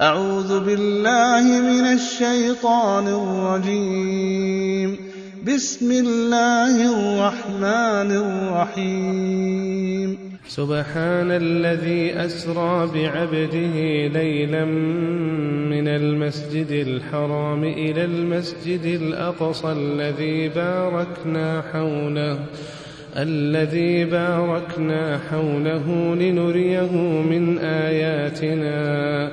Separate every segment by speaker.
Speaker 1: أعوذ بالله من الشيطان الرجيم بسم الله الرحمن الرحيم
Speaker 2: سبحان الذي أسرى بعبده ليلا من المسجد الحرام إلى المسجد الأقصى الذي باركنا حوله الذي باركنا حوله لنريه من آياتنا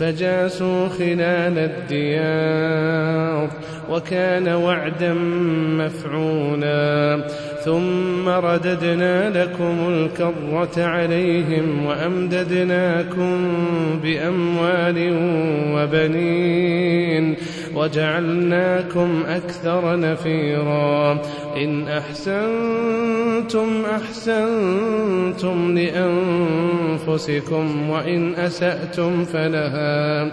Speaker 2: فجاسوا خلال الديار وكان وعدا مفعولا ثم رددنا لكم الكرة عليهم وأمددناكم بأموال وبنين وجعلناكم أكثر نفيرا إن أحسنتم أحسنتم لأنفسكم وإن أسأتم فلها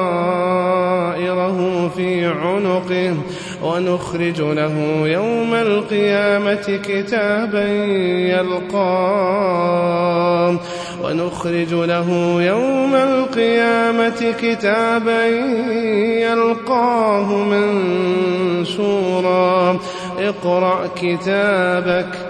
Speaker 2: طائره في عنقه ونخرج له يوم القيامة كتابا يلقاه ونخرج له يوم القيامة كتابا يلقاه منشورا اقرأ كتابك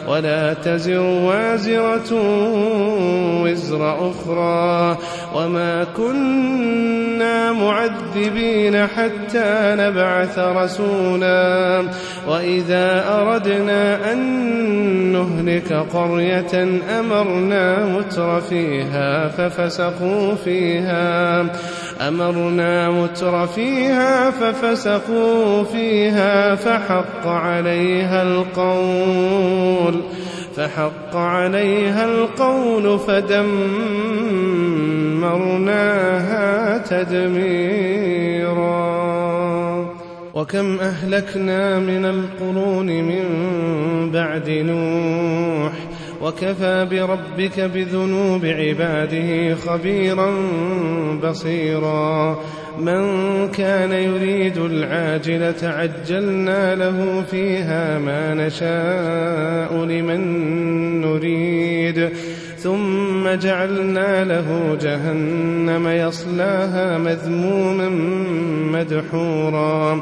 Speaker 2: ولا تزر وازرة وزر أخرى وما كنا معذبين حتى نبعث رسولا وإذا أردنا أن نهلك قرية أمرنا متر فيها ففسقوا فيها أمرنا متر فيها ففسقوا فيها فحق عليها القول فحق عليها القول فدمرناها تدميرا وكم أهلكنا من القرون من بعد نوح وكفى بربك بذنوب عباده خبيرا بصيرا من كان يريد العاجلة عجلنا له فيها ما نشاء لمن نريد ثم جعلنا له جهنم يصلاها مذموما مدحورا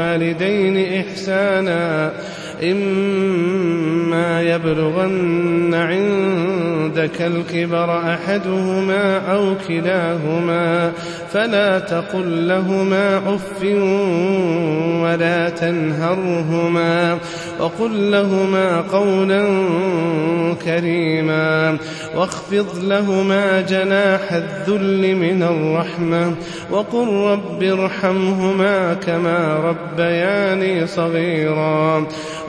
Speaker 2: الوالدين إحسانا إما يبلغن عندك الكبر أحدهما أو كلاهما فلا تقل لهما عف ولا تنهرهما وقل لهما قولا كريما واخفض لهما جناح الذل من الرحمة وقل رب ارحمهما كما ربياني صغيرا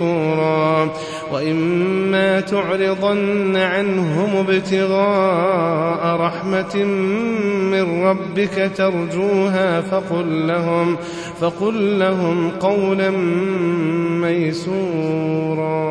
Speaker 2: كفورا وإما تعرضن عنهم ابتغاء رحمة من ربك ترجوها فقل لهم فقل لهم قولا ميسورا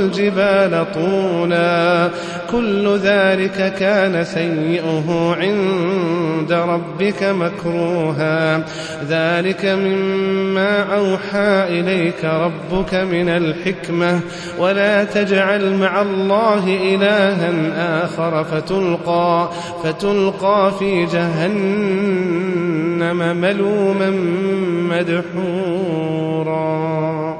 Speaker 2: والجبال طولا كل ذلك كان سيئه عند ربك مكروها ذلك مما أوحى إليك ربك من الحكمة ولا تجعل مع الله إلها آخر فتلقى فتلقى في جهنم ملوما مدحورا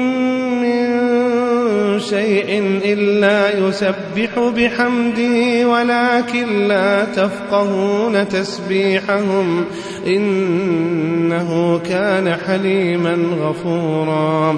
Speaker 2: شيء إلا يسبح بحمده ولكن لا تفقهون تسبيحهم إنه كان حليما غفورا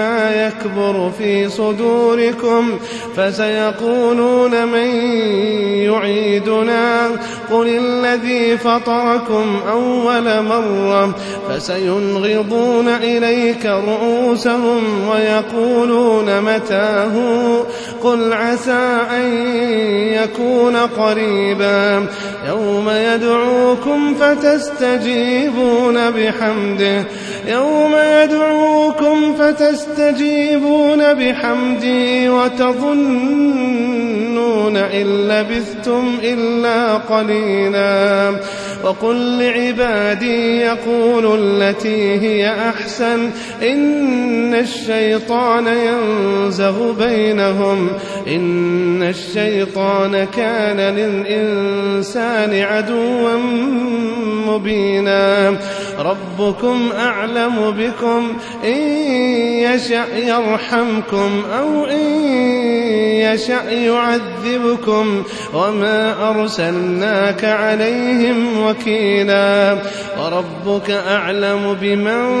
Speaker 2: ما يكبر في صدوركم فسيقولون من يعيدنا قل الذي فطركم أول مرة فسينغضون إليك رؤوسهم ويقولون متاه قل عسى أن يكون قريبا يوم يدعوكم فتستجيبون بحمده يوم يدعوكم فتستجيبون بحمدي وتظنون إن لبثتم إلا قليلا وقل لعبادي يقول التي هي أحسن إن الشيطان ينزغ بينهم إن الشيطان كان للإنسان عدوا مبينا ربكم أعلم بكم إن يشأ يرحمكم أو إن يشأ يعذبكم وما أرسلناك عليهم وكيلا وربك أعلم بمن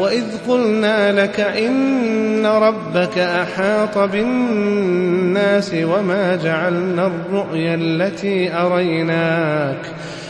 Speaker 2: وإذ قلنا لك إن ربك أحاط بالناس وما جعلنا الرؤيا التي أريناك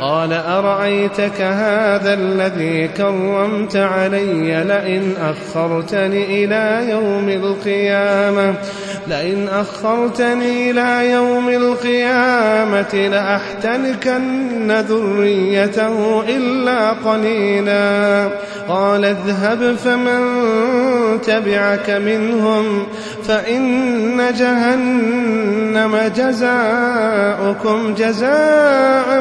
Speaker 2: قال أرأيتك هذا الذي كرمت علي لئن أخرتني إلى يوم القيامة لئن أخرتني إلى يوم القيامة لأحتنكن ذريته إلا قليلا قال اذهب فمن تبعك منهم فإن جهنم جزاؤكم جزاء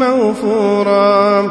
Speaker 2: موفورا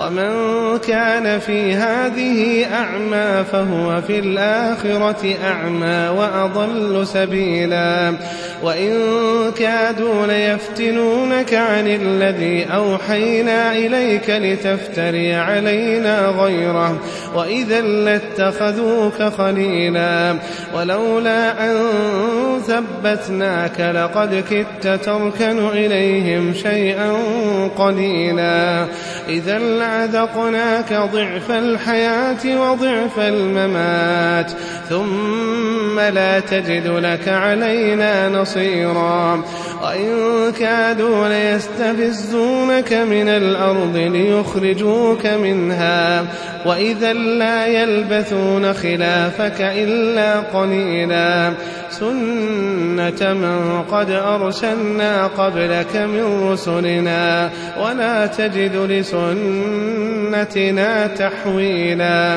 Speaker 2: ومن كان في هذه أعمى فهو في الآخرة أعمى وأضل سبيلا وإن كادوا ليفتنونك عن الذي أوحينا إليك لتفتري علينا غيره وإذا لاتخذوك خليلا ولولا أن ثبتناك لقد كدت تركن إليهم شيئا قليلا إذا أذقناك ضعف الحياة وضعف الممات ثم لا تجد لك علينا نصيرا وإن كادوا ليستفزونك من الأرض ليخرجوك منها وإذا لا يلبثون خلافك إلا قليلا سنة من قد أرسلنا قبلك من رسلنا ولا تجد لسنتنا تحويلا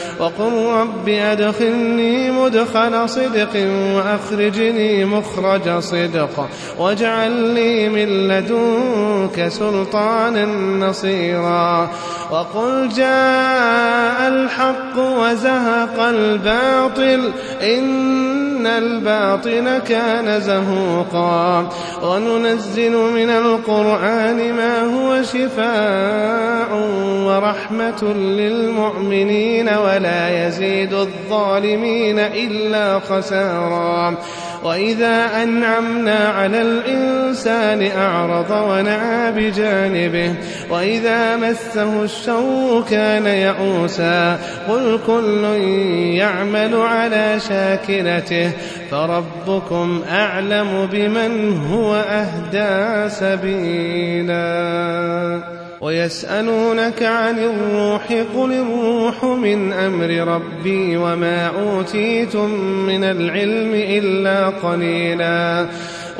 Speaker 2: وقل رب أدخلني مدخل صدق وأخرجني مخرج صدق واجعل لي من لدنك سلطانا نصيرا وقل جاء الحق وزهق الباطل إن إن الباطن كان زهوقا وننزل من القرآن ما هو شفاء ورحمة للمؤمنين ولا يزيد الظالمين إلا خسارا وإذا أنعمنا على الإنسان أعرض ونعى بجانبه وإذا مسه الشر كان يئوسا قل كل يعمل على شاكلته فربكم أعلم بمن هو أهدى سبيلا ويسألونك عن الروح قل الروح من أمر ربي وما أوتيتم من العلم إلا قليلاً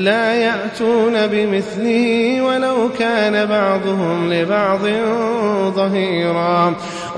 Speaker 2: لا يأتون بمثله ولو كان بعضهم لبعض ظهيرا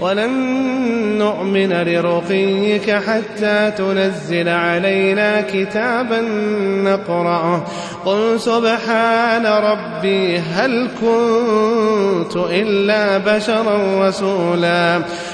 Speaker 2: ولن نؤمن لرقيك حتى تنزل علينا كتابا نقرأه قل سبحان ربي هل كنت إلا بشرا رسولا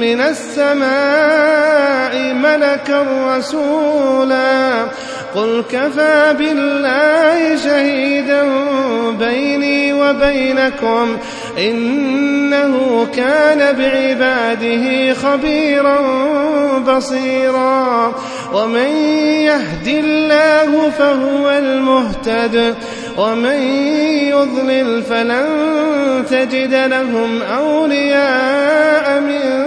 Speaker 2: من السماء ملكا رسولا قل كفى بالله شهيدا بيني وبينكم إنه كان بعباده خبيرا بصيرا ومن يهد الله فهو المهتد ومن يضلل فلن تجد لهم أولياء من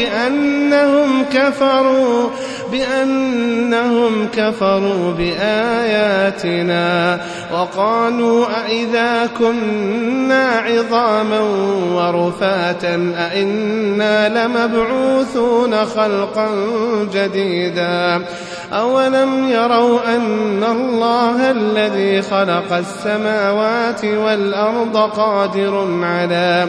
Speaker 2: بأنهم كفروا بأنهم كفروا بآياتنا وقالوا أإذا كنا عظاما ورفاتا أإنا لمبعوثون خلقا جديدا أولم يروا أن الله الذي خلق السماوات والأرض قادر على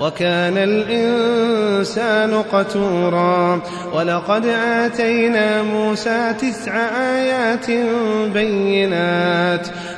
Speaker 2: وكان الإنسان قتورا ولقد آتينا موسى تسع آيات بينات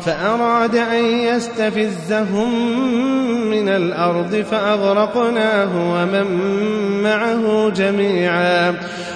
Speaker 2: فأراد أن يستفزهم من الأرض فأغرقناه ومن معه جميعا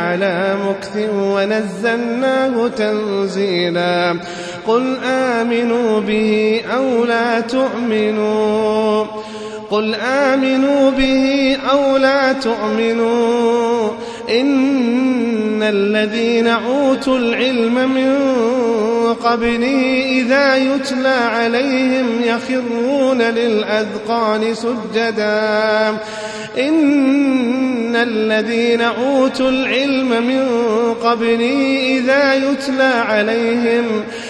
Speaker 2: على مكث ونزلناه تنزيلا قل آمنوا به أو لا تؤمنوا قل آمنوا به أو لا تؤمنوا إن الذين أوتوا العلم من قبله إذا يتلى عليهم يخرون للأذقان سجدا إن الذين أوتوا العلم من قبله إذا يتلى عليهم يخرون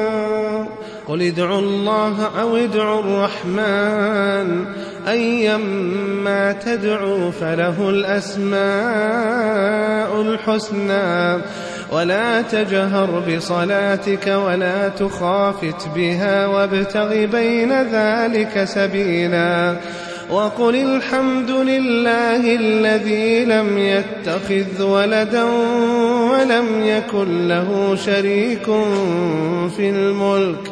Speaker 2: قل ادعوا الله أو ادعوا الرحمن أيما تدعوا فله الأسماء الحسنى ولا تجهر بصلاتك ولا تخافت بها وابتغ بين ذلك سبيلا وقل الحمد لله الذي لم يتخذ ولدا ولم يكن له شريك في الملك